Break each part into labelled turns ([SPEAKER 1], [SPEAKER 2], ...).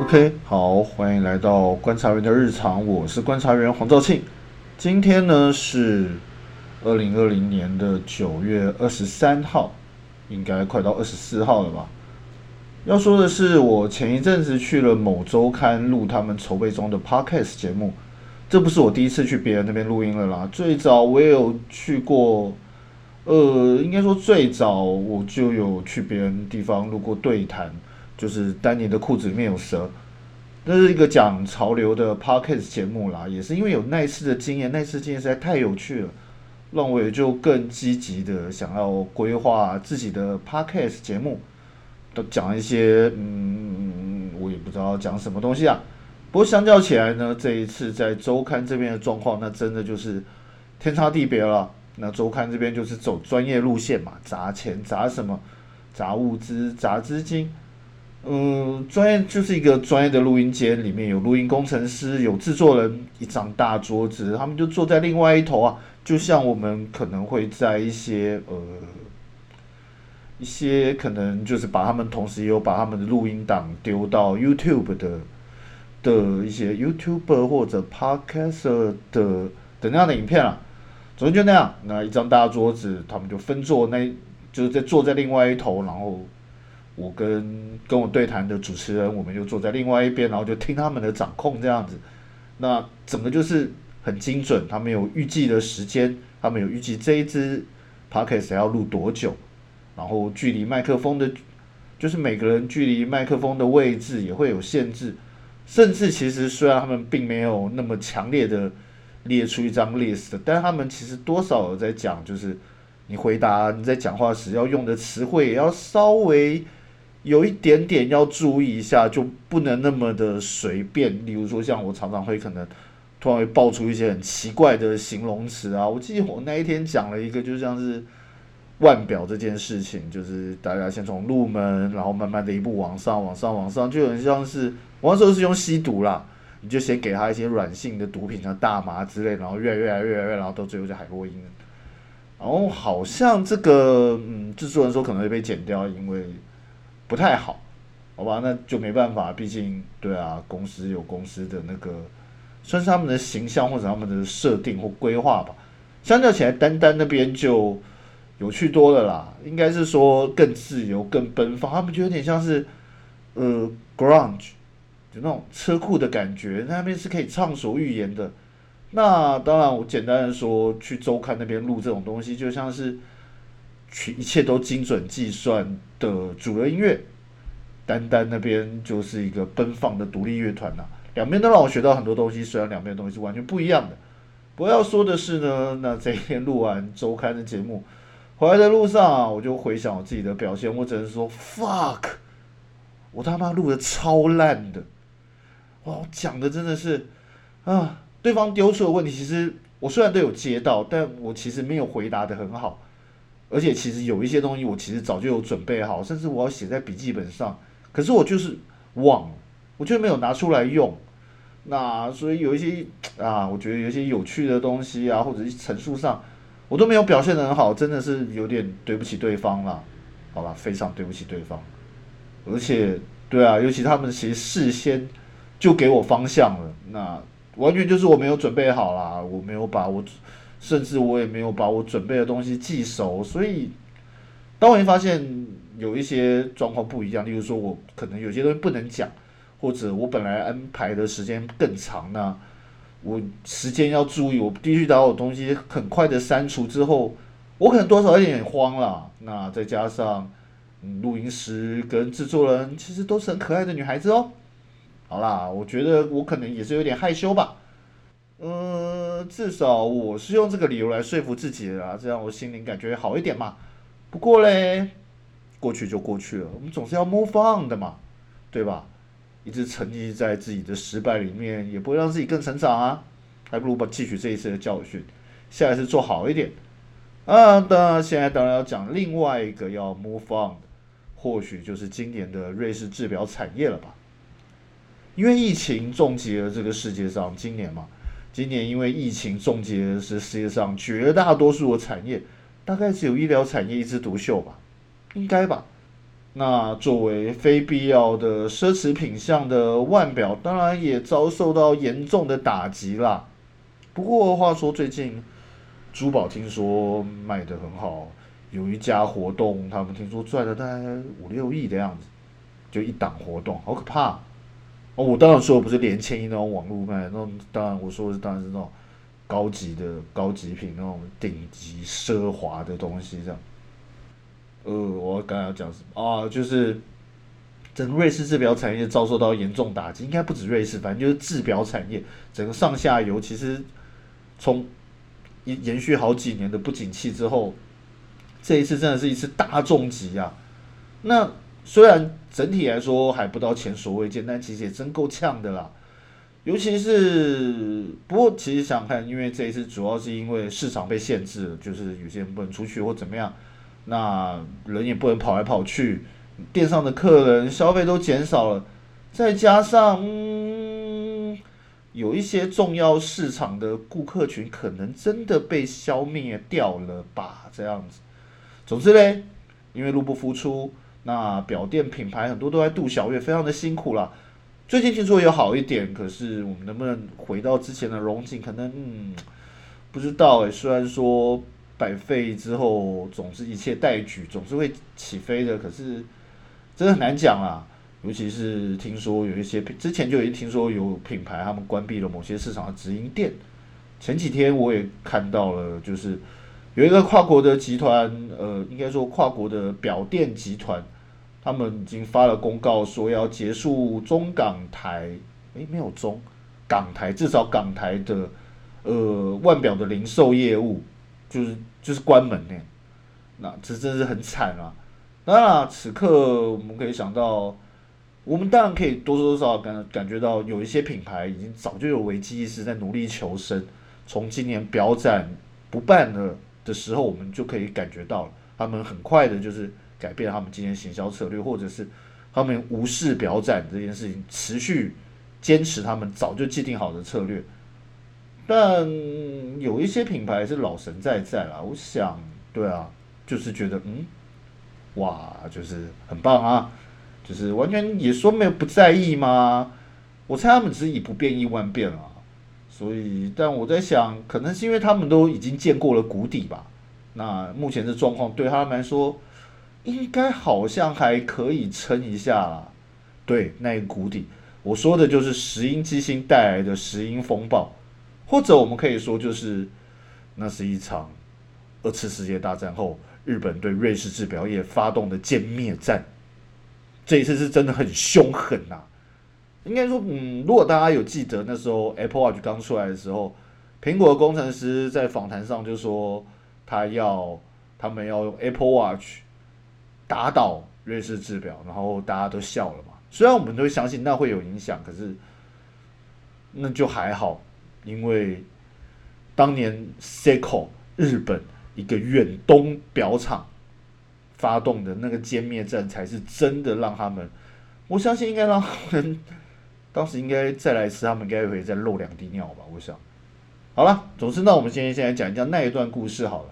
[SPEAKER 1] OK，好，欢迎来到观察员的日常，我是观察员黄兆庆。今天呢是二零二零年的九月二十三号，应该快到二十四号了吧？要说的是，我前一阵子去了某周刊录他们筹备中的 Podcast 节目，这不是我第一次去别人那边录音了啦。最早我也有去过，呃，应该说最早我就有去别人地方录过对谈。就是丹尼的裤子里面有蛇，那是一个讲潮流的 podcast 节目啦，也是因为有那次的经验，那次经验实在太有趣了，让我也就更积极的想要规划自己的 podcast 节目，都讲一些嗯，我也不知道讲什么东西啊。不过相较起来呢，这一次在周刊这边的状况，那真的就是天差地别了。那周刊这边就是走专业路线嘛，砸钱砸什么，砸物资砸资金。嗯，专业就是一个专业的录音间，里面有录音工程师，有制作人，一张大桌子，他们就坐在另外一头啊，就像我们可能会在一些呃一些可能就是把他们同时也有把他们的录音档丢到 YouTube 的的一些 YouTuber 或者 Podcast 的的那样的影片啊，总之就那样，那一张大桌子，他们就分坐那，就是在坐在另外一头，然后。我跟跟我对谈的主持人，我们就坐在另外一边，然后就听他们的掌控这样子。那整个就是很精准，他们有预计的时间，他们有预计这一支 podcast 要录多久，然后距离麦克风的，就是每个人距离麦克风的位置也会有限制，甚至其实虽然他们并没有那么强烈的列出一张 list，但他们其实多少有在讲，就是你回答你在讲话时要用的词汇也要稍微。有一点点要注意一下，就不能那么的随便。例如说，像我常常会可能突然会爆出一些很奇怪的形容词啊。我记得我那一天讲了一个，就像是腕表这件事情，就是大家先从入门，然后慢慢的一步往上，往上，往上，就很像是我那时候是用吸毒啦，你就先给他一些软性的毒品，像大麻之类，然后越来越来越来越，然后到最后就海洛因。然后好像这个嗯，制作人说可能会被剪掉，因为。不太好，好吧，那就没办法，毕竟对啊，公司有公司的那个，算是他们的形象或者他们的设定或规划吧。相较起来，丹丹那边就有趣多了啦，应该是说更自由、更奔放，他们就有点像是呃，grunge，就那种车库的感觉，那边是可以畅所欲言的。那当然，我简单的说，去周刊那边录这种东西，就像是。去一切都精准计算的主流音乐，丹丹那边就是一个奔放的独立乐团呐。两边都让我学到很多东西，虽然两边的东西是完全不一样的。不要说的是呢，那这一天录完周刊的节目，回来的路上啊我就回想我自己的表现，我只能说 fuck，我他妈录的超烂的，哇，我讲的真的是啊，对方丢出的问题，其实我虽然都有接到，但我其实没有回答的很好。而且其实有一些东西我其实早就有准备好，甚至我要写在笔记本上，可是我就是忘了，我就没有拿出来用。那所以有一些啊，我觉得有一些有趣的东西啊，或者是陈述上，我都没有表现的很好，真的是有点对不起对方了，好吧，非常对不起对方。而且对啊，尤其他们其实事先就给我方向了，那完全就是我没有准备好啦，我没有把我。甚至我也没有把我准备的东西记熟，所以当我发现有一些状况不一样，例如说我可能有些东西不能讲，或者我本来安排的时间更长呢，我时间要注意，我必须把我东西很快的删除之后，我可能多少有点慌了。那再加上录音师跟制作人其实都是很可爱的女孩子哦。好啦，我觉得我可能也是有点害羞吧。嗯，至少我是用这个理由来说服自己的啦，这样我心灵感觉好一点嘛。不过嘞，过去就过去了，我们总是要 move on 的嘛，对吧？一直沉溺在自己的失败里面，也不会让自己更成长啊。还不如把汲取这一次的教训，下一次做好一点。啊，当然，现在当然要讲另外一个要 move on 的，或许就是今年的瑞士制表产业了吧？因为疫情终结了这个世界上，今年嘛。今年因为疫情终结是世界上绝大多数的产业，大概只有医疗产业一枝独秀吧，应该吧？那作为非必要的奢侈品项的腕表，当然也遭受到严重的打击啦。不过话说，最近珠宝听说卖得很好，有一家活动，他们听说赚了大概五六亿的样子，就一档活动，好可怕。哦，我当然说的不是连千亿那种网络卖，那种当然我说的是当然是那种高级的高级品，那种顶级奢华的东西这样。呃，我刚才要讲什么啊？就是整个瑞士制表产业遭受到严重打击，应该不止瑞士，反正就是制表产业整个上下游，其实从延延续好几年的不景气之后，这一次真的是一次大重击啊！那虽然整体来说还不到前所未见，但其实也真够呛的啦。尤其是不过，其实想看，因为这一次主要是因为市场被限制了，就是有些人不能出去或怎么样。那人也不能跑来跑去，店上的客人消费都减少了，再加上嗯，有一些重要市场的顾客群可能真的被消灭掉了吧？这样子，总之嘞，因为入不敷出，那表店品牌很多都在度小月，非常的辛苦了。最近听说有好一点，可是我们能不能回到之前的荣景，可能嗯，不知道诶，虽然说。百废之后，总是一切待举，总是会起飞的。可是，真的很难讲啊。尤其是听说有一些之前就已经听说有品牌他们关闭了某些市场的直营店。前几天我也看到了，就是有一个跨国的集团，呃，应该说跨国的表店集团，他们已经发了公告说要结束中港台，诶，没有中港台，至少港台的呃腕表的零售业务，就是。就是关门呢，那这真是很惨啊！当然，此刻我们可以想到，我们当然可以多多少少感感觉到，有一些品牌已经早就有危机意识，在努力求生。从今年表展不办了的时候，我们就可以感觉到，他们很快的就是改变他们今天行销策略，或者是他们无视表展这件事情，持续坚持他们早就既定好的策略。但有一些品牌是老神在在啦，我想，对啊，就是觉得，嗯，哇，就是很棒啊，就是完全也说没有不在意吗？我猜他们只是以不变应万变啊，所以，但我在想，可能是因为他们都已经见过了谷底吧。那目前的状况对他们来说，应该好像还可以撑一下啦。对，那个谷底，我说的就是石英机芯带来的石英风暴。或者我们可以说，就是那是一场二次世界大战后日本对瑞士制表业发动的歼灭战。这一次是真的很凶狠呐！应该说，嗯，如果大家有记得那时候 Apple Watch 刚出来的时候，苹果工程师在访谈上就说，他要他们要用 Apple Watch 打倒瑞士制表，然后大家都笑了嘛。虽然我们都会相信那会有影响，可是那就还好。因为当年 Seiko 日本一个远东表厂发动的那个歼灭战，才是真的让他们，我相信应该让他们当时应该再来一次，他们应该会再漏两滴尿吧。我想，好了，总之那我们今天先来讲一讲那一段故事好了，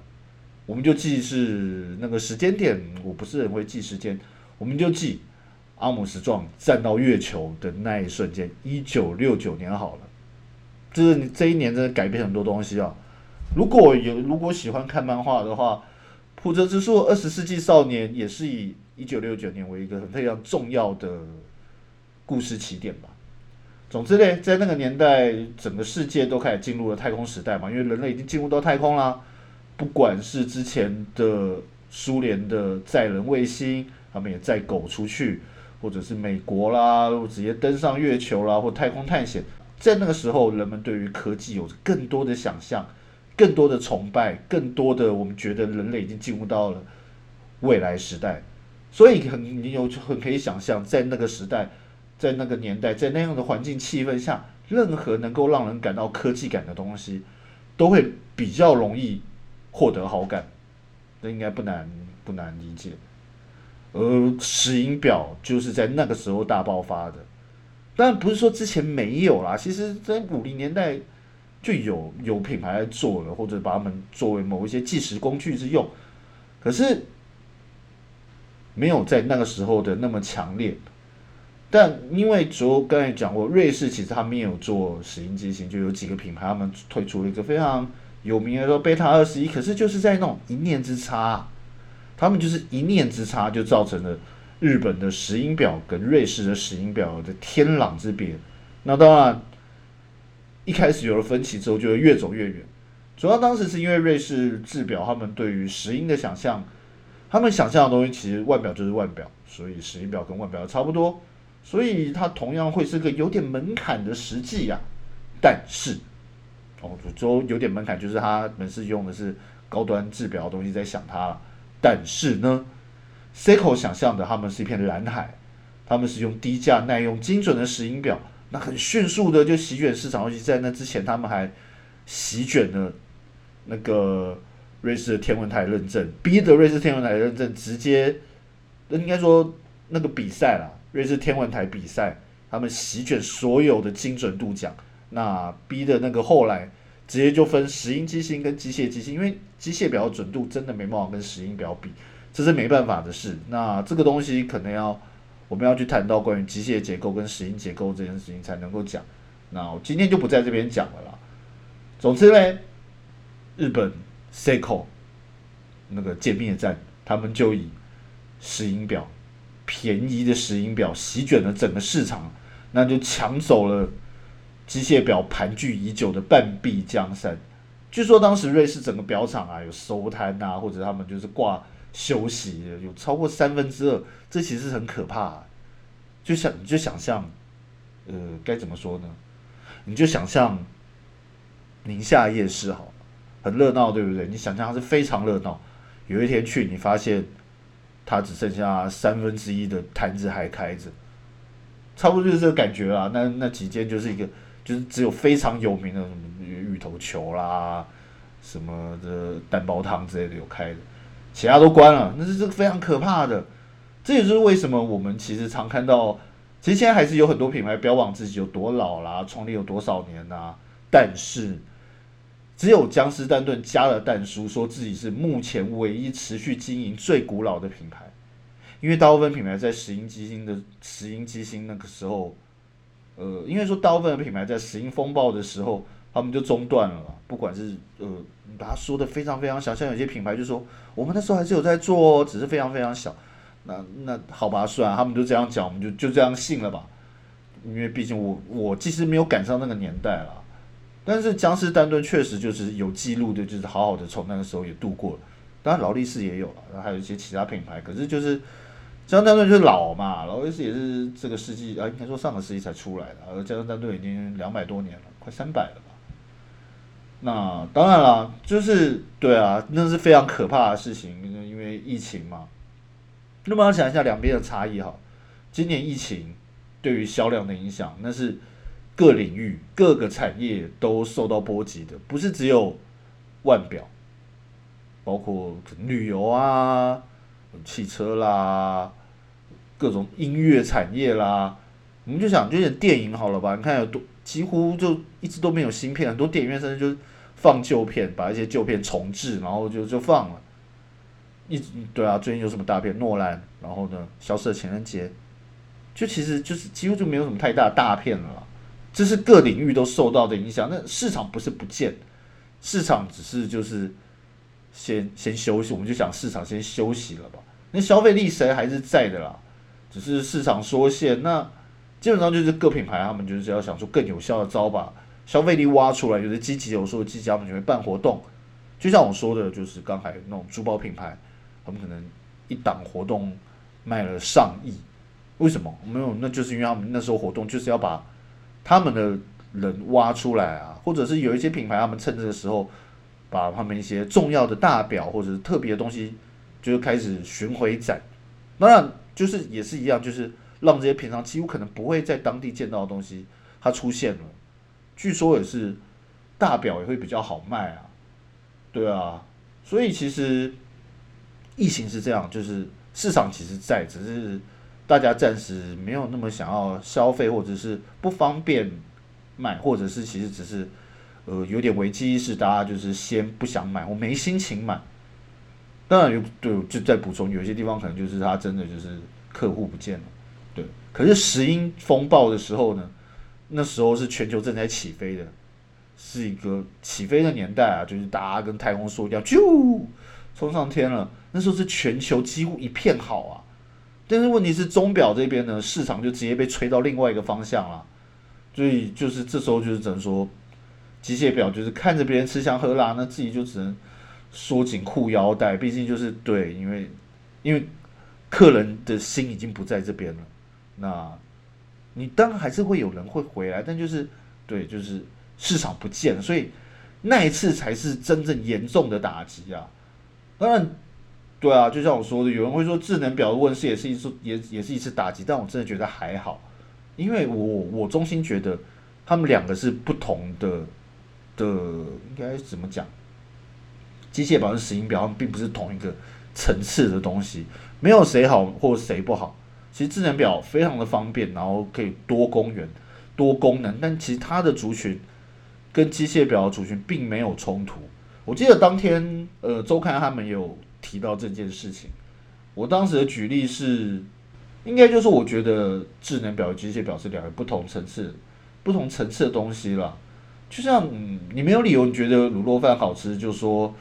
[SPEAKER 1] 我们就记是那个时间点，我不是很会记时间，我们就记阿姆斯壮站到月球的那一瞬间，一九六九年好了。就是你这一年真的改变很多东西啊！如果有如果喜欢看漫画的话，普泽之树二十世纪少年也是以一九六九年为一个很非常重要的故事起点吧。总之呢，在那个年代，整个世界都开始进入了太空时代嘛，因为人类已经进入到太空啦。不管是之前的苏联的载人卫星，他们也载狗出去，或者是美国啦，直接登上月球啦，或太空探险。在那个时候，人们对于科技有着更多的想象，更多的崇拜，更多的我们觉得人类已经进入到了未来时代。所以很你有很可以想象，在那个时代，在那个年代，在那样的环境气氛下，任何能够让人感到科技感的东西，都会比较容易获得好感。这应该不难不难理解。而石英表就是在那个时候大爆发的。当然不是说之前没有啦，其实，在五零年代就有有品牌在做了，或者把它们作为某一些计时工具之用。可是没有在那个时候的那么强烈。但因为昨刚才讲过，瑞士其实他们也有做石英机芯，就有几个品牌他们推出了一个非常有名的说贝塔二十一，可是就是在那种一念之差，他们就是一念之差就造成了日本的石英表跟瑞士的石英表的天壤之别。那当然，一开始有了分歧之后，就会越走越远。主要当时是因为瑞士制表他们对于石英的想象，他们想象的东西其实腕表就是腕表，所以石英表跟腕表差不多。所以它同样会是个有点门槛的实际呀，但是，哦，就有点门槛，就是他们是用的是高端制表的东西在想它了。但是呢，Seiko 想象的他们是一片蓝海，他们是用低价耐用精准的石英表，那很迅速的就席卷市场，尤其在那之前，他们还席卷了那个瑞士的天文台认证，逼得瑞士天文台认证直接，应该说那个比赛啦。瑞士天文台比赛，他们席卷所有的精准度奖，那逼的那个后来直接就分石英机芯跟机械机芯，因为机械表的准度真的没办法跟石英表比，这是没办法的事。那这个东西可能要我们要去谈到关于机械结构跟石英结构这件事情才能够讲。那我今天就不在这边讲了啦。总之呢，日本 Seiko 那个歼灭战，他们就以石英表。便宜的石英表席卷了整个市场，那就抢走了机械表盘踞已久的半壁江山。据说当时瑞士整个表厂啊有收摊啊，或者他们就是挂休息，有超过三分之二，这其实很可怕。就想你就想象，呃，该怎么说呢？你就想象宁夏夜市好，很热闹，对不对？你想象它是非常热闹。有一天去，你发现。它只剩下三分之一的摊子还开着，差不多就是这个感觉啦。那那几间就是一个，就是只有非常有名的什么芋头球啦，什么的蛋包汤之类的有开的，其他都关了。那是这个非常可怕的。这也就是为什么我们其实常看到，其实现在还是有很多品牌标榜自己有多老啦，创立有多少年呐，但是。只有江诗丹顿加了蛋书，说自己是目前唯一持续经营最古老的品牌。因为大部分品牌在石英基星的石英基星那个时候，呃，因为说大部分的品牌在石英风暴的时候，他们就中断了。不管是呃，把它说的非常非常小，像有些品牌就说我们那时候还是有在做，只是非常非常小。那那好吧，算，他们就这样讲，我们就就这样信了吧。因为毕竟我我其实没有赶上那个年代了。但是江诗丹顿确实就是有记录的，就是好好的从那个时候也度过了。当然劳力士也有了，然后还有一些其他品牌。可是就是江诗丹顿就是老嘛，劳力士也是这个世纪啊，应该说上个世纪才出来的。而江诗丹顿已经两百多年了，快三百了吧？那当然了，就是对啊，那是非常可怕的事情，因为疫情嘛。那么要讲一下两边的差异哈。今年疫情对于销量的影响，那是。各领域、各个产业都受到波及的，不是只有腕表，包括旅游啊、汽车啦、各种音乐产业啦。我们就想，就演电影好了吧？你看有多，几乎就一直都没有新片，很多电影院甚至就放旧片，把一些旧片重置，然后就就放了。一对啊，最近有什么大片？诺兰，然后呢，消失的情人节，就其实就是几乎就没有什么太大大片了。这是各领域都受到的影响。那市场不是不见，市场只是就是先先休息，我们就想市场先休息了吧。那消费力谁还是在的啦？只是市场缩限。那基本上就是各品牌他们就是要想出更有效的招吧消费力挖出来。有的积极有时候积极，他们就会办活动。就像我说的，就是刚才那种珠宝品牌，他们可能一档活动卖了上亿。为什么？没有，那就是因为他们那时候活动就是要把。他们的人挖出来啊，或者是有一些品牌，他们趁这个时候把他们一些重要的大表或者是特别的东西，就开始巡回展。当然，就是也是一样，就是让这些平常几乎可能不会在当地见到的东西，它出现了。据说也是大表也会比较好卖啊，对啊。所以其实疫情是这样，就是市场其实在，只是。大家暂时没有那么想要消费，或者是不方便买，或者是其实只是呃有点危机意识，大家就是先不想买，我没心情买。当然有对，就再补充，有些地方可能就是它真的就是客户不见了，对。可是石英风暴的时候呢，那时候是全球正在起飞的，是一个起飞的年代啊，就是大家跟太空说掉，就冲上天了。那时候是全球几乎一片好啊。但是问题是，钟表这边呢，市场就直接被吹到另外一个方向了。所以就是这时候就是只能说，机械表就是看着别人吃香喝辣，那自己就只能缩紧裤腰带。毕竟就是对，因为因为客人的心已经不在这边了。那你当然还是会有人会回来，但就是对，就是市场不见了，所以那一次才是真正严重的打击啊。当然。对啊，就像我说的，有人会说智能表的问世也是一次也也是一次打击，但我真的觉得还好，因为我我衷心觉得他们两个是不同的的，应该怎么讲？机械表跟石英表，他们并不是同一个层次的东西，没有谁好或者谁不好。其实智能表非常的方便，然后可以多功能、多功能，但其他的族群跟机械表的族群并没有冲突。我记得当天呃周刊他们有。提到这件事情，我当时的举例是，应该就是我觉得智能表、机械表是两个不同层次、不同层次的东西了。就像你没有理由你觉得卤肉饭好吃，就说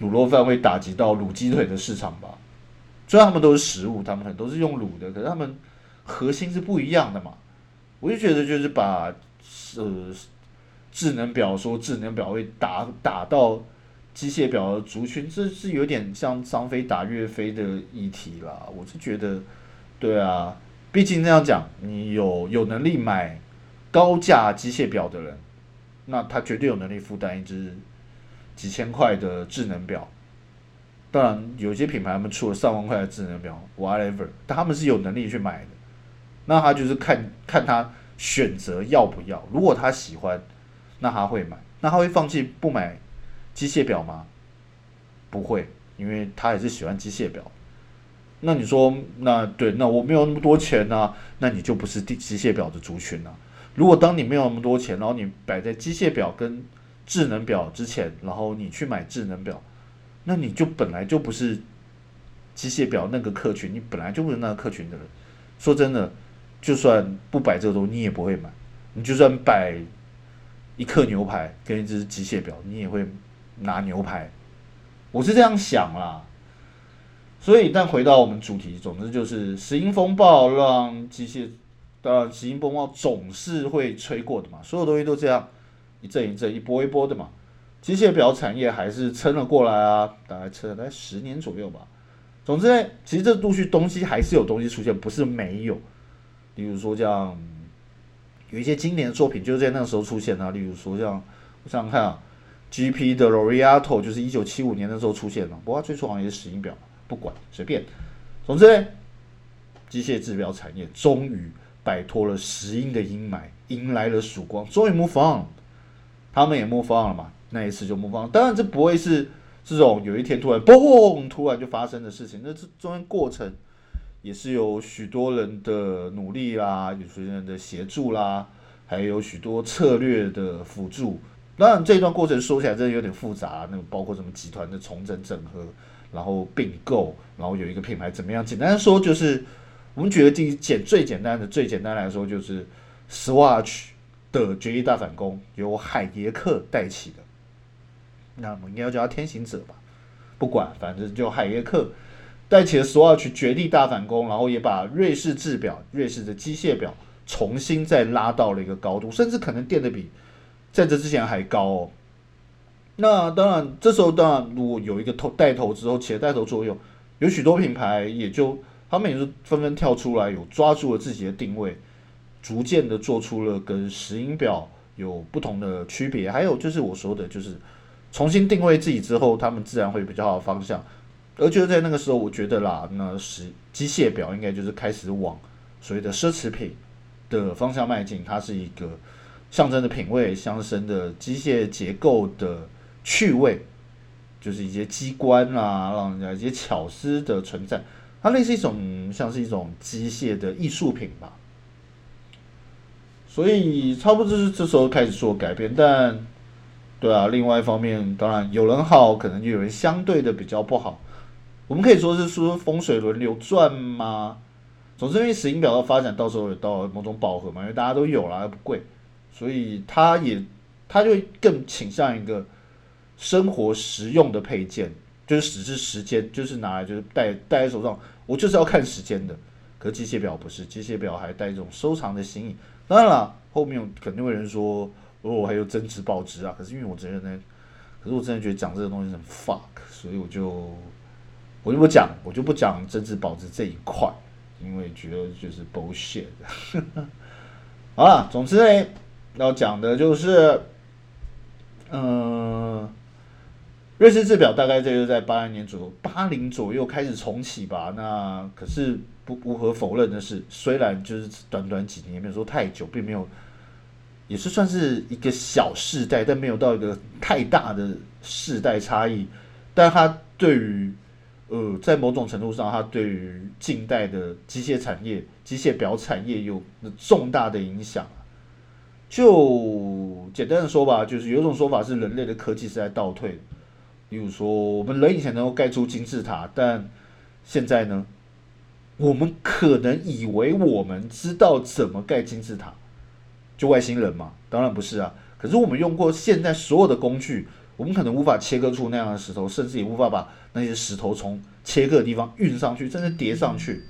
[SPEAKER 1] 卤肉饭会打击到卤鸡腿的市场吧？虽然他们都是食物，他们很都是用卤的，可是他们核心是不一样的嘛。我就觉得就是把呃智能表说智能表会打打到。机械表的族群，这是有点像张飞打岳飞的议题啦。我是觉得，对啊，毕竟那样讲，你有有能力买高价机械表的人，那他绝对有能力负担一只几千块的智能表。当然，有些品牌他们出了上万块的智能表，whatever，但他们是有能力去买的。那他就是看看他选择要不要。如果他喜欢，那他会买。那他会放弃不买？机械表吗？不会，因为他也是喜欢机械表。那你说，那对，那我没有那么多钱呢，那你就不是机机械表的族群了。如果当你没有那么多钱，然后你摆在机械表跟智能表之前，然后你去买智能表，那你就本来就不是机械表那个客群，你本来就不是那个客群的人。说真的，就算不摆这个东西，你也不会买。你就算摆一克牛排跟一只机械表，你也会。拿牛排，我是这样想啦。所以，但回到我们主题，总之就是石英风暴让机械，当然石英风暴总是会吹过的嘛，所有东西都这样一阵一阵、一波一波的嘛。机械表产业还是撑了过来啊，大概撑了大概十年左右吧。总之呢，其实这陆续东西还是有东西出现，不是没有。例如说，像有一些经典的作品就在那个时候出现啊。例如说，像我想想看啊。G.P. 的 Loriato 就是一九七五年的时候出现了，不过最初好像也是石英表，不管随便。总之呢，机械制表产业终于摆脱了石英的阴霾，迎来了曙光，终于 move on，他们也 move on 了嘛？那一次就 move on。当然这不会是这种有一天突然嘣突然就发生的事情，那这中间过程也是有许多人的努力啦，有许多人的协助啦，还有许多策略的辅助。当然，这一段过程说起来真的有点复杂，那个包括什么集团的重整整合，然后并购，然后有一个品牌怎么样？简单说就是，我们觉得第简最简单的、最简单来说就是 Swatch 的绝地大反攻由海耶克带起的，那我们应该要叫他天行者吧？不管，反正就海耶克带起了 Swatch 绝地大反攻，然后也把瑞士制表、瑞士的机械表重新再拉到了一个高度，甚至可能垫的比。在这之前还高哦，那当然，这时候当然，如果有一个头带头之后，起了带头作用，有许多品牌也就他们也是纷纷跳出来，有抓住了自己的定位，逐渐的做出了跟石英表有不同的区别。还有就是我说的，就是重新定位自己之后，他们自然会比较好的方向。而就在那个时候，我觉得啦，那石机械表应该就是开始往所谓的奢侈品的方向迈进，它是一个。象征的品味，象征的机械结构的趣味，就是一些机关啊，让人家一些巧思的存在，它类似一种像是一种机械的艺术品吧。所以差不多是这时候开始做改变，但对啊，另外一方面，当然有人好，可能就有人相对的比较不好。我们可以说是说风水轮流转吗？总之，因为石英表的发展，到时候有到某种饱和嘛，因为大家都有了，又不贵，所以它也它就更倾向一个生活实用的配件，就是只是时间，就是拿来就是戴戴在手上，我就是要看时间的。可机械表不是，机械表还带一种收藏的心意。当然了，后面肯定会有人说，哦，还有增值保值啊。可是因为我真的，可是我真的觉得讲这个东西很 fuck，所以我就我就不讲，我就不讲增值保值这一块，因为觉得就是 bullshit。好了，总之呢，要讲的就是，嗯。瑞士制表大概这就在八零年左右，八零左右开始重启吧。那可是不无可否认的是，虽然就是短短几年，也没有说太久，并没有，也是算是一个小世代，但没有到一个太大的世代差异。但它对于呃，在某种程度上，它对于近代的机械产业、机械表产业有重大的影响。就简单的说吧，就是有一种说法是，人类的科技是在倒退。例如说，我们人以前能够盖出金字塔，但现在呢，我们可能以为我们知道怎么盖金字塔，就外星人嘛？当然不是啊。可是我们用过现在所有的工具，我们可能无法切割出那样的石头，甚至也无法把那些石头从切割的地方运上去，甚至叠上去。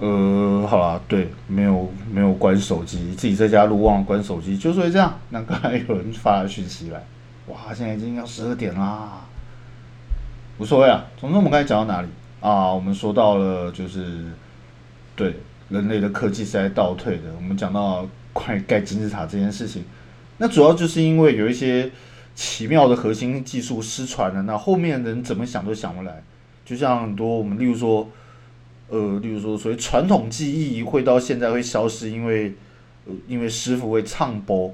[SPEAKER 1] 呃，好啦，对，没有没有关手机，自己在家录忘了关手机，就是会这样。那刚才有人发了讯息来，哇，现在已经要十二点啦。无所谓啊，总之我们刚才讲到哪里啊？我们说到了就是对人类的科技是在倒退的。我们讲到快盖金字塔这件事情，那主要就是因为有一些奇妙的核心技术失传了。那后面人怎么想都想不来。就像很多我们，例如说，呃，例如说，所谓传统技艺会到现在会消失，因为呃，因为师傅会唱播，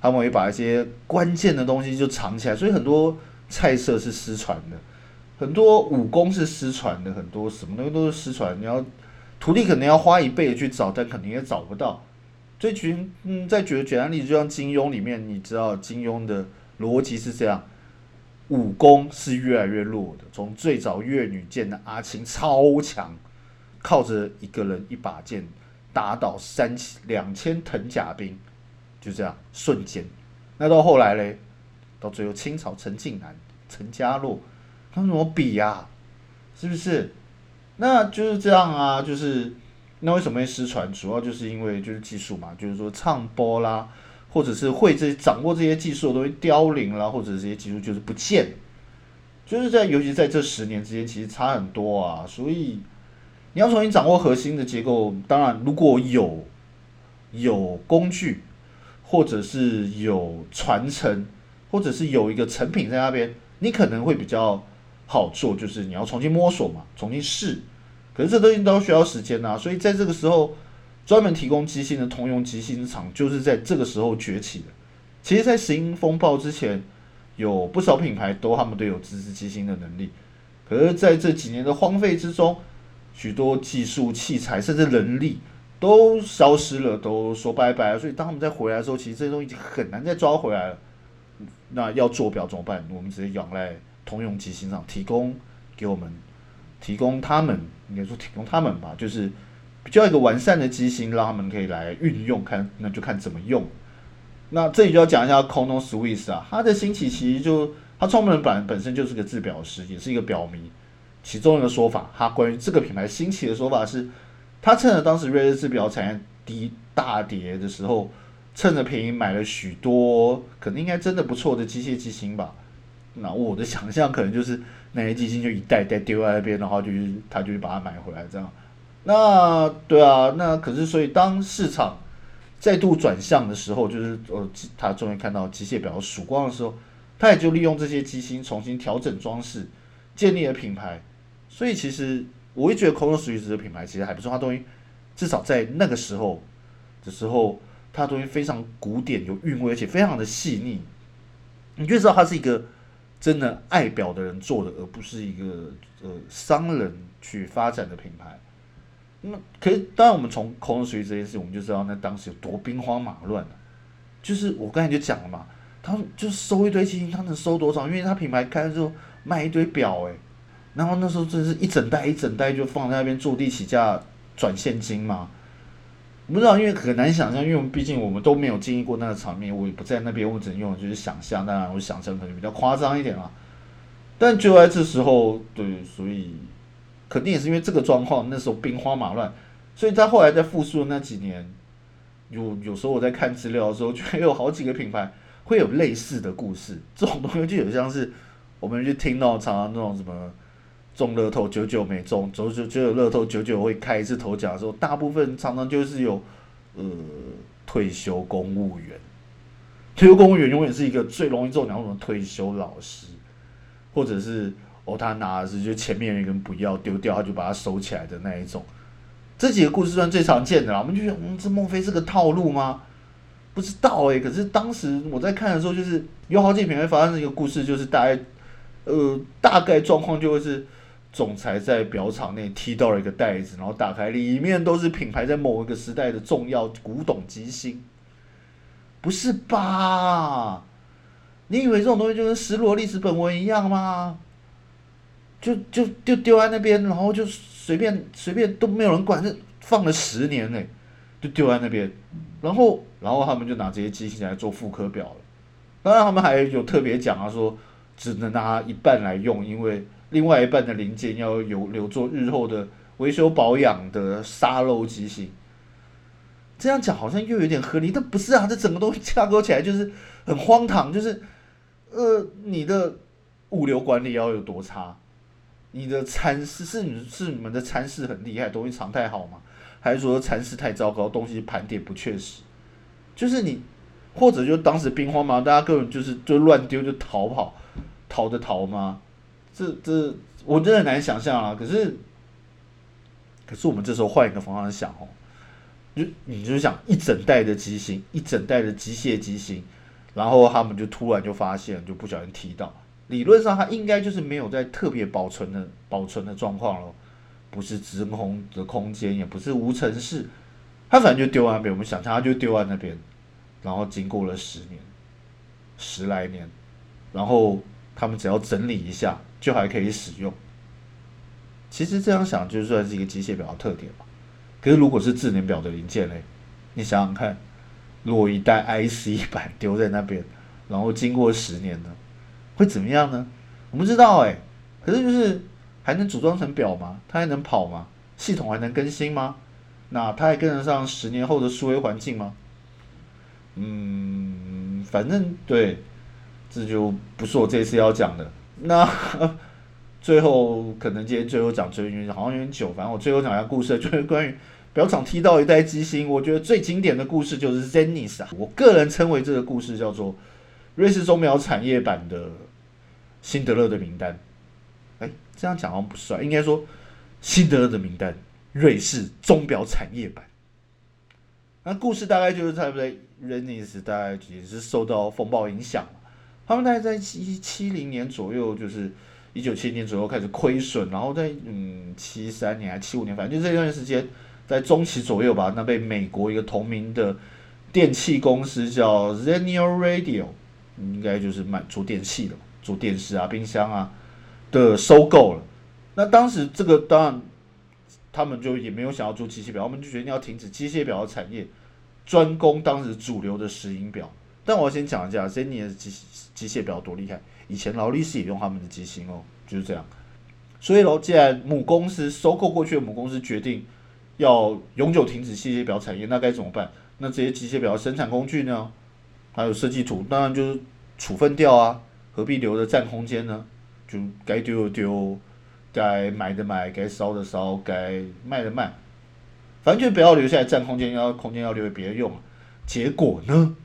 [SPEAKER 1] 他们会把一些关键的东西就藏起来，所以很多菜色是失传的。很多武功是失传的，很多什么东西都是失传。你要徒弟可能要花一辈子去找，但肯定也找不到。最举嗯，再举个简单例子，就像金庸里面，你知道金庸的逻辑是这样：武功是越来越弱的。从最早越女剑的阿青超强，靠着一个人一把剑打倒三千两千藤甲兵，就这样瞬间。那到后来嘞，到最后清朝陈近南、陈家洛。他们怎么比呀？是不是？那就是这样啊，就是那为什么会失传？主要就是因为就是技术嘛，就是说唱播啦，或者是会这掌握这些技术的东西凋零啦，或者这些技术就是不见，就是在尤其在这十年之间，其实差很多啊。所以你要重新掌握核心的结构，当然如果有有工具，或者是有传承，或者是有一个成品在那边，你可能会比较。好做就是你要重新摸索嘛，重新试，可是这东西都需要时间呐，所以在这个时候，专门提供机芯的通用机芯厂就是在这个时候崛起的。其实，在石英风暴之前，有不少品牌都他们都有自制机芯的能力，可是在这几年的荒废之中，许多技术器材甚至人力都消失了，都说拜拜了。所以当他们再回来的时候，其实这些东西已经很难再抓回来了。那要做表怎么办？我们直接仰赖。通用机芯上提供给我们，提供他们应该说提供他们吧，就是比较一个完善的机芯，让他们可以来运用，看那就看怎么用。那这里就要讲一下 k o n o Swiss 啊，它的兴起其实就它创办人本本身就是个制表师，也是一个表迷。其中一个说法，他关于这个品牌兴起的说法是，他趁着当时瑞士制表产业低大跌的时候，趁着便宜买了许多，可能应该真的不错的机械机芯吧。那我的想象可能就是那些机芯就一袋袋丢在那边，然后就是他就把它买回来这样。那对啊，那可是所以当市场再度转向的时候，就是呃他终于看到机械表曙光的时候，他也就利用这些机芯重新调整装饰，建立了品牌。所以其实我会觉得 c o n o s w i s 的品牌其实还不错，它东西至少在那个时候的时候，它东西非常古典有韵味，而且非常的细腻，你就知道它是一个。真的爱表的人做的，而不是一个呃商人去发展的品牌。那可是，当然我们从空水这件事，我们就知道那当时有多兵荒马乱就是我刚才就讲了嘛，他就收一堆基金，他能收多少？因为他品牌开了之后卖一堆表，哎，然后那时候真是一整袋一整袋就放在那边坐地起价转现金嘛。不知道，因为很难想象，因为我们毕竟我们都没有经历过那个场面，我也不在那边，我只能用就是想象，当然我想象可能比较夸张一点啦。但就在这时候，对，所以肯定也是因为这个状况，那时候兵荒马乱，所以他后来在复苏的那几年，有有时候我在看资料的时候，就有好几个品牌会有类似的故事，这种东西就有像是我们去听到常常那种什么。中乐透九九没中，九九九九乐透九九会开一次头奖的时候，大部分常常就是有呃退休公务员，退休公务员永远是一个最容易中奖的退休老师，或者是哦他拿的是就前面一个人不要丢掉，他就把它收起来的那一种，这几个故事算最常见的啦。我们就觉得嗯，这莫非是个套路吗？不知道哎，可是当时我在看的时候，就是有好几品牌发生一个故事，就是大概呃大概状况就会是。总裁在表场内踢到了一个袋子，然后打开，里面都是品牌在某一个时代的重要古董机芯。不是吧？你以为这种东西就跟失落历史本文一样吗？就就就丢在那边，然后就随便随便都没有人管，这放了十年呢，就丢在那边，然后然后他们就拿这些机芯来做复刻表了。当然，他们还有特别讲啊，说只能拿一半来用，因为。另外一半的零件要有留作日后的维修保养的沙漏机型，这样讲好像又有点合理，但不是啊！这整个东西架构起来就是很荒唐，就是呃，你的物流管理要有多差？你的参事是你是你们的参事很厉害，东西常态好吗？还是说参事太糟糕，东西盘点不确实？就是你，或者就当时兵荒马乱，大家根本就是就乱丢就逃跑，逃的逃吗？这这我真的很难想象啊！可是，可是我们这时候换一个方向想哦，就你就想一整代的机芯，一整代的机械机芯，然后他们就突然就发现，就不小心提到，理论上它应该就是没有在特别保存的保存的状况了，不是真空的空间，也不是无尘室，它反正就丢在那边。我们想象它就丢在那边，然后经过了十年，十来年，然后他们只要整理一下。就还可以使用。其实这样想就算是一个机械表的特点嘛。可是如果是智能表的零件嘞，你想想看，如果一代 IC 板丢在那边，然后经过十年呢，会怎么样呢？我不知道哎。可是就是还能组装成表吗？它还能跑吗？系统还能更新吗？那它还跟得上十年后的数位环境吗？嗯，反正对，这就不是我这次要讲的。那 最后可能今天最后讲最因为好像有点久，反正我最后讲一下故事，就是关于表厂踢到一代机芯。我觉得最经典的故事就是 Zenith 啊，我个人称为这个故事叫做瑞士钟表产业版的辛德勒的名单。哎，这样讲好像不帅，应该说辛德勒的名单，瑞士钟表产业版。那故事大概就是在不在 Zenith 大概也是受到风暴影响了。他们大概在七七零年左右，就是一九七零年左右开始亏损，然后在嗯七三年还七五年，反正就这段时间，在中期左右吧，那被美国一个同名的电器公司叫 Zenio Radio，应该就是卖做电器的，做电视啊、冰箱啊的收购了。那当时这个当然，他们就也没有想要做机械表，他们就决定要停止机械表的产业，专攻当时主流的石英表。但我先讲一下 Zenio 的机机械表多厉害！以前劳力士也用他们的机芯哦，就是这样。所以喽，既然母公司收购过去的母公司决定要永久停止机械表产业，那该怎么办？那这些机械表的生产工具呢？还有设计图，当然就是处分掉啊！何必留着占空间呢？就该丢的丢，该买的买，该烧的烧，该卖的卖，反正就不要留下来占空间，要空间要留给别人用。结果呢？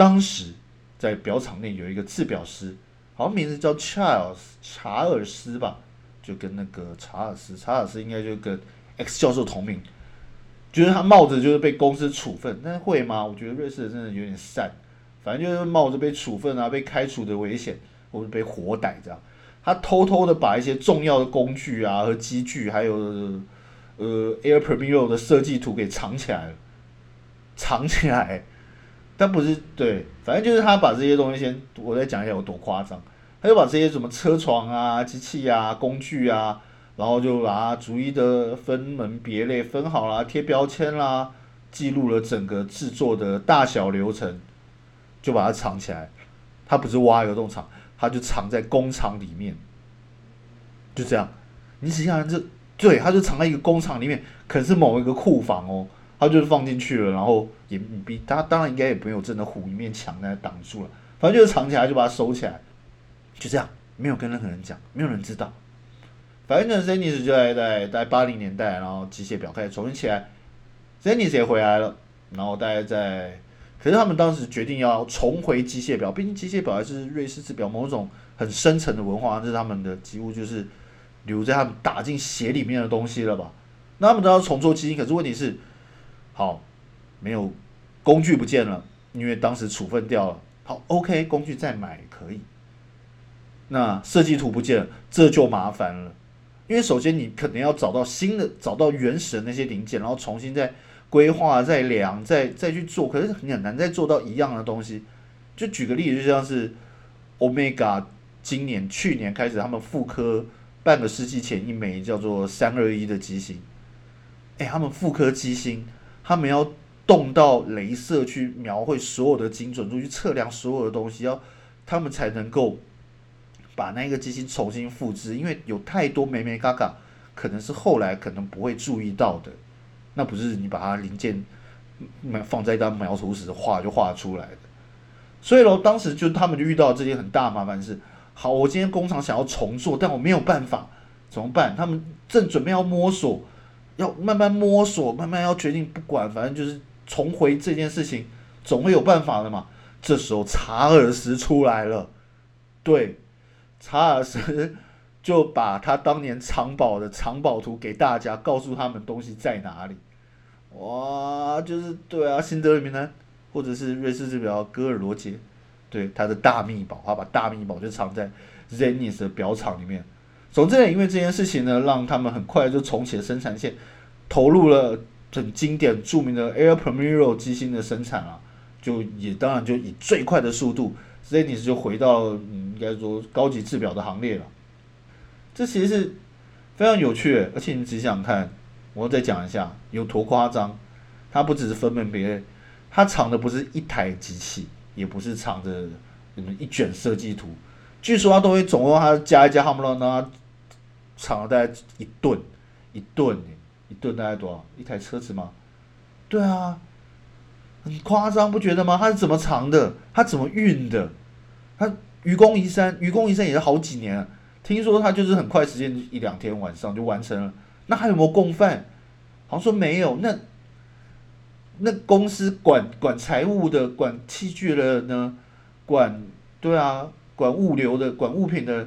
[SPEAKER 1] 当时。在表厂内有一个制表师，好像名字叫 Charles 查尔斯吧，就跟那个查尔斯，查尔斯应该就跟 X 教授同名。觉得他冒着就是被公司处分，但是会吗？我觉得瑞士人真的有点善，反正就是冒着被处分啊、被开除的危险，或者被活逮这样。他偷偷的把一些重要的工具啊和机具，还有呃 Air p r e m i e r 的设计图给藏起来了，藏起来。但不是对，反正就是他把这些东西先，我再讲一下有多夸张。他就把这些什么车床啊、机器啊、工具啊，然后就把它逐一的分门别类分好了，贴标签啦，记录了整个制作的大小流程，就把它藏起来。他不是挖流动厂，他就藏在工厂里面，就这样。你仔细看，这对，他就藏在一个工厂里面，可是某一个库房哦，他就是放进去了，然后也比他当然应该也没有真的糊一面墙在那挡住了，反正就是藏起来，就把它收起来。就这样，没有跟任何人讲，没有人知道。反正 Zenith 就在在在八零年代，然后机械表开始重新起来，Zenith 也回来了，然后大概在，可是他们当时决定要重回机械表，毕竟机械表还是瑞士制表某种很深层的文化，这是他们的几乎就是留在他们打进血里面的东西了吧？那他们都要重做基因，可是问题是，好，没有工具不见了，因为当时处分掉了。好，OK，工具再买可以。那设计图不见了，这就麻烦了，因为首先你可能要找到新的，找到原始的那些零件，然后重新再规划、再量、再再去做，可是很难再做到一样的东西。就举个例子，就像是 Omega 今年、去年开始，他们复刻半个世纪前一枚叫做三二一的机芯，哎，他们复刻机芯，他们要动到镭射去描绘所有的精准度，去测量所有的东西，要他们才能够。把那个机芯重新复制，因为有太多美美嘎嘎，可能是后来可能不会注意到的。那不是你把它零件放在一张描图时画就画出来的。所以喽，当时就他们就遇到这件很大麻烦是：好，我今天工厂想要重做，但我没有办法，怎么办？他们正准备要摸索，要慢慢摸索，慢慢要决定，不管，反正就是重回这件事情，总会有办法的嘛。这时候查尔斯出来了，对。查尔斯就把他当年藏宝的藏宝图给大家，告诉他们东西在哪里。哇，就是对啊，辛德尔名单，或者是瑞士制表戈尔罗杰，对他的大秘宝，他把大秘宝就藏在 Zenith 的表厂里面。总之呢，因为这件事情呢，让他们很快就重启了生产线，投入了很经典著名的 Air Premier 机芯的生产啊，就也当然就以最快的速度。Zenith 就回到嗯，应该说高级制表的行列了。这其实是非常有趣，而且你仔细想看，我再讲一下，有多夸张。它不只是分门别类，它藏的不是一台机器，也不是藏着什么一卷设计图。据说它都会总共它加一加，他们让它藏了大概一吨，一吨，一吨大概多少？一台车子吗？对啊。很夸张，不觉得吗？他是怎么藏的？他怎么运的？他愚公移山，愚公移山也是好几年。听说他就是很快时间，一两天晚上就完成了。那还有没有共犯？好像说没有。那那公司管管财务的、管器具的呢？管对啊，管物流的、管物品的，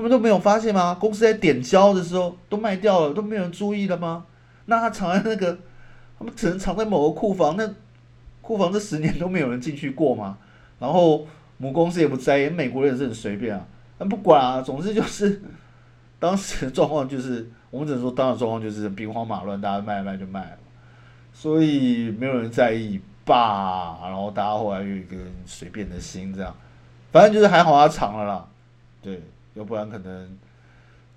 [SPEAKER 1] 他们都没有发现吗？公司在点胶的时候都卖掉了，都没有人注意了吗？那他藏在那个，他们只能藏在某个库房那。库房这十年都没有人进去过嘛，然后母公司也不在意，美国人是很随便啊，那不管啊，总之就是 当时的状况就是，我们只能说当时状况就是兵荒马乱，大家卖卖就卖了，所以没有人在意吧，然后大家后来有一个随便的心这样，反正就是还好他藏了啦，对，要不然可能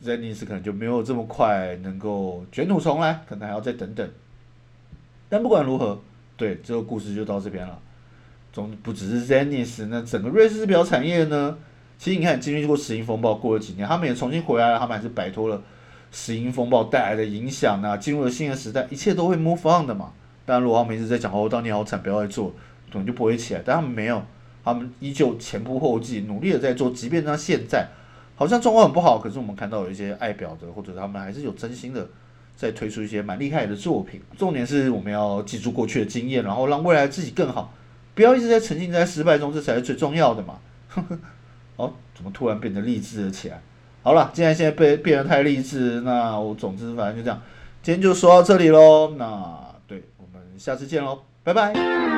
[SPEAKER 1] Zenith 可能就没有这么快能够卷土重来，可能还要再等等，但不管如何。对，这个故事就到这边了。总不只是 Zenith，那整个瑞士制表产业呢？其实你看，经历过石英风暴，过了几年，他们也重新回来了，他们还是摆脱了石英风暴带来的影响啊，进入了新的时代，一切都会 move on 的嘛。当然，如果他们一直在讲哦，当年好惨，不要再做，可能就不会起来。但他们没有，他们依旧前仆后继，努力的在做，即便到现在好像状况很不好，可是我们看到有一些爱表的，或者他们还是有真心的。在推出一些蛮厉害的作品，重点是我们要记住过去的经验，然后让未来自己更好，不要一直在沉浸在失败中，这才是最重要的嘛。哦，怎么突然变得励志了起来？好了，既然现在被变得太励志，那我总之反正就这样，今天就说到这里喽。那对我们下次见喽，拜拜。